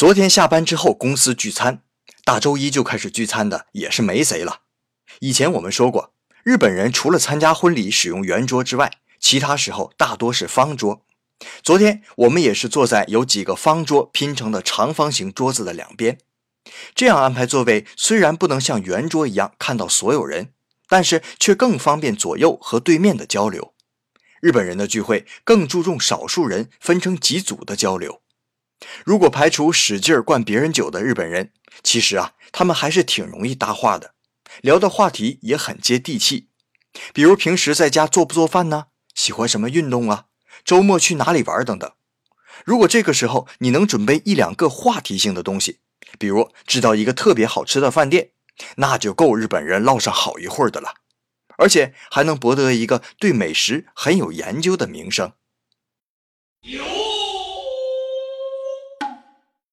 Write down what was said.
昨天下班之后，公司聚餐，大周一就开始聚餐的也是没谁了。以前我们说过，日本人除了参加婚礼使用圆桌之外，其他时候大多是方桌。昨天我们也是坐在有几个方桌拼成的长方形桌子的两边，这样安排座位，虽然不能像圆桌一样看到所有人，但是却更方便左右和对面的交流。日本人的聚会更注重少数人分成几组的交流。如果排除使劲灌别人酒的日本人，其实啊，他们还是挺容易搭话的，聊的话题也很接地气。比如平时在家做不做饭呢？喜欢什么运动啊？周末去哪里玩等等。如果这个时候你能准备一两个话题性的东西，比如知道一个特别好吃的饭店，那就够日本人唠上好一会儿的了，而且还能博得一个对美食很有研究的名声。